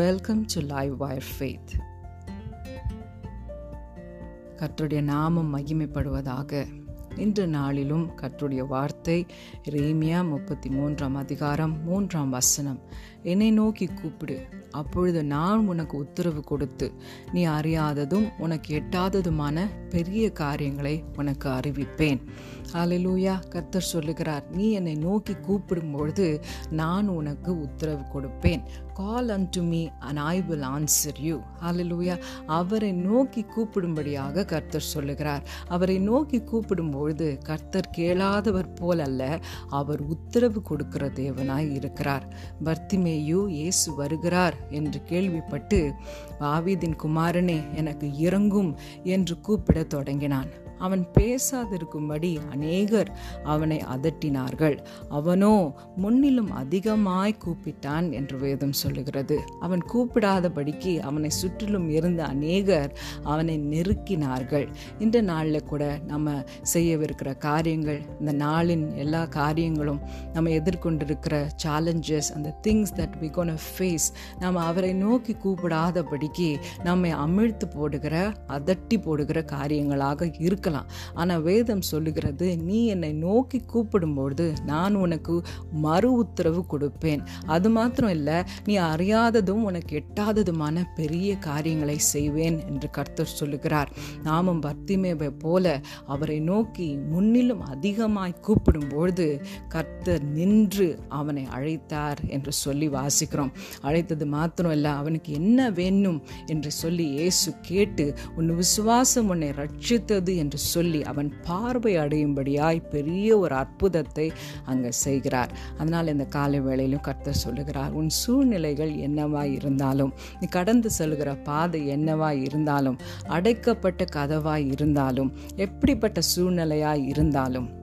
Welcome to live wire faith கற்றுடைய நாமம் மகிமைப்படுவதாக இன்று நாளிலும் கற்றுடைய வார்த்தை ரேமியா முப்பத்தி மூன்றாம் அதிகாரம் மூன்றாம் வசனம். என்னை நோக்கி கூப்பிடு. அப்பொழுது நான் உனக்கு உத்தரவு கொடுத்து நீ அறியாததும் உனக்கு எட்டாததுமான பெரிய காரியங்களை உனக்கு அறிவிப்பேன். அலிலூயா கர்த்தர் சொல்லுகிறார் நீ என்னை நோக்கி கூப்பிடும்பொழுது நான் உனக்கு உத்தரவு கொடுப்பேன். Call unto me and I will answer you hallelujah அவரை நோக்கி கூப்பிடும்படியாக கர்த்தர் சொல்லுகிறார். அவரை நோக்கி கூப்பிடும்பொழுது கர்த்தர் கேளாதவர் போல் அல்ல அவர் உத்தரவு கொடுக்கிற தேவனாய் இருக்கிறார். பர்த்திமேயு இயேசு வருகிறார் என்று கேள்விப்பட்டு ஆவிதின் குமாரனே எனக்கு இறங்கும் என்று கூப்பிடத் தொடங்கினான். அவன் பேசாதிருக்கும்படி அநேகர் அவனை அதட்டினார்கள். அவனோ முன்னிலும் அதிகமாய் கூப்பிட்டான் என்று வேதம் சொல்லுகிறது. அவன் கூப்பிடாதபடிக்கு அவனை சுற்றிலும் இருந்த அநேகர் அவனை நெருக்கினார்கள். இந்த நாளில் கூட நம்ம செய்யவிருக்கிற காரியங்கள் இந்த நாளின் எல்லா காரியங்களும் நம்ம எதிர்கொண்டிருக்கிற சேலஞ்சஸ் அந்த things that we gonna face நம்ம அவரை நோக்கி கூப்பிடாதபடிக்கு நம்மை அமிழ்த்து போடுகிற அதட்டி போடுகிற காரியங்களாக இருக்க இருக்கலாம் ஆனால் வேதம் சொல்லுகிறது நீ என்னை நோக்கி கூப்பிடும்பொழுது நான் உனக்கு மறு உத்தரவு கொடுப்பேன். அது மாத்திரம் இல்லை நீ அறியாததும் உனக்கு எட்டாததுமான பெரிய காரியங்களை செய்வேன் என்று கர்த்தர் சொல்லுகிறார். நாமும் பர்த்திமேவை போல அவரை நோக்கி முன்னிலும் அதிகமாய் கூப்பிடும்பொழுது கர்த்தர் நின்று அவனை அழைத்தார் என்று சொல்லி வாசிக்கிறோம். அழைத்தது மாத்திரம் இல்லை அவனுக்கு என்ன வேணும் என்று சொல்லி இயேசு கேட்டு உன் விசுவாசம் உன்னை ரட்சித்தது என்று சொல்லி அவன் பார்வை அடையும்படியாய் பெரிய ஒரு அற்புதத்தை அங்கே செய்கிறார். அதனால் இந்த காலை வேளையிலும் கர்த்தர் சொல்லுகிறார் உன் சூழ்நிலைகள் என்னவாய் இருந்தாலும் நீ கடந்து செல்கிற பாதை என்னவாய் இருந்தாலும் அடைக்கப்பட்ட கதவாய் இருந்தாலும் எப்படிப்பட்ட சூழ்நிலையாய் இருந்தாலும்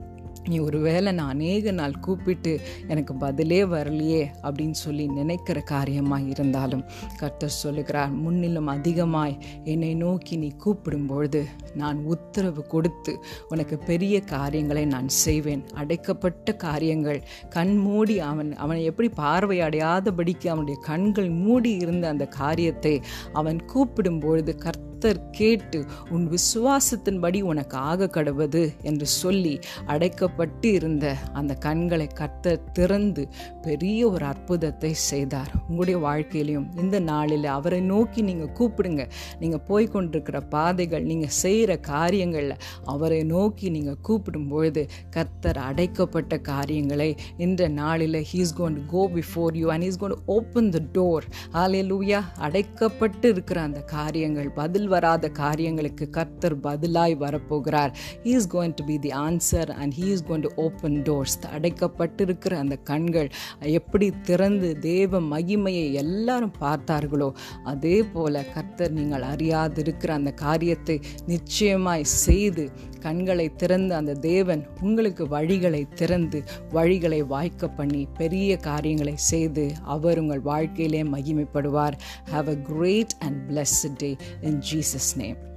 நீ ஒருவேளை நான் அநேக நாள் கூப்பிட்டு எனக்கு பதிலே வரலையே அப்படின்னு சொல்லி நினைக்கிற காரியமாக இருந்தாலும் கர்த்தர் சொல்லுகிறார் முன்னிலும் அதிகமாய் என்னை நோக்கி நீ கூப்பிடும்பொழுது நான் உத்தரவு கொடுத்து உனக்கு பெரிய காரியங்களை நான் செய்வேன். அடைக்கப்பட்ட காரியங்கள் கண் மூடி அவன் அவனை எப்படி பார்வை அடையாதபடிக்கு அவனுடைய கண்கள் மூடி இருந்த அந்த காரியத்தை அவன் கூப்பிடும்பொழுது கர்த்த கர்த்தர் கேட்டு உன் விசுவாசத்தின்படி உனக்கு ஆக கடவுது என்று சொல்லி அடைக்கப்பட்டு இருந்த அந்த கண்களை கர்த்தர் திறந்து பெரிய ஒரு அற்புதத்தை செய்தார். உங்களுடைய வாழ்க்கையிலையும் இந்த நாளில் அவரை நோக்கி நீங்கள் கூப்பிடுங்க. நீங்கள் போய்கொண்டிருக்கிற பாதைகள் நீங்கள் செய்கிற காரியங்களில் அவரை நோக்கி நீங்கள் கூப்பிடும் பொழுது கர்த்தர் அடைக்கப்பட்ட காரியங்களை இந்த நாளில் he's gonna go before you and he's gonna open the door hallelujah அடைக்கப்பட்டு இருக்கிற அந்த காரியங்கள் பதில் வராத காரியங்களுக்கு கர்த்தர் பதிலாய் வரப்போகிறார். He is going to be the answer and he is going to open doors அடைக்கப்பட்டிருக்கிற அந்த கண்கள் எப்படி திறந்து தேவ மகிமையை எல்லாரும் பார்த்தார்களோ அதே போல கர்த்தர் நீங்கள் அறியாதிருக்கிற அந்த காரியத்தை நிச்சயமாய் செய்து கண்களை திறந்து அந்த தேவன் உங்களுக்கு வழிகளை திறந்து வழிகளை வாய்க்க பண்ணி பெரிய காரியங்களை செய்து அவர் உங்கள் வாழ்க்கையிலே மகிமைப்படுவார். Have a great and blessed day in Jesus' name.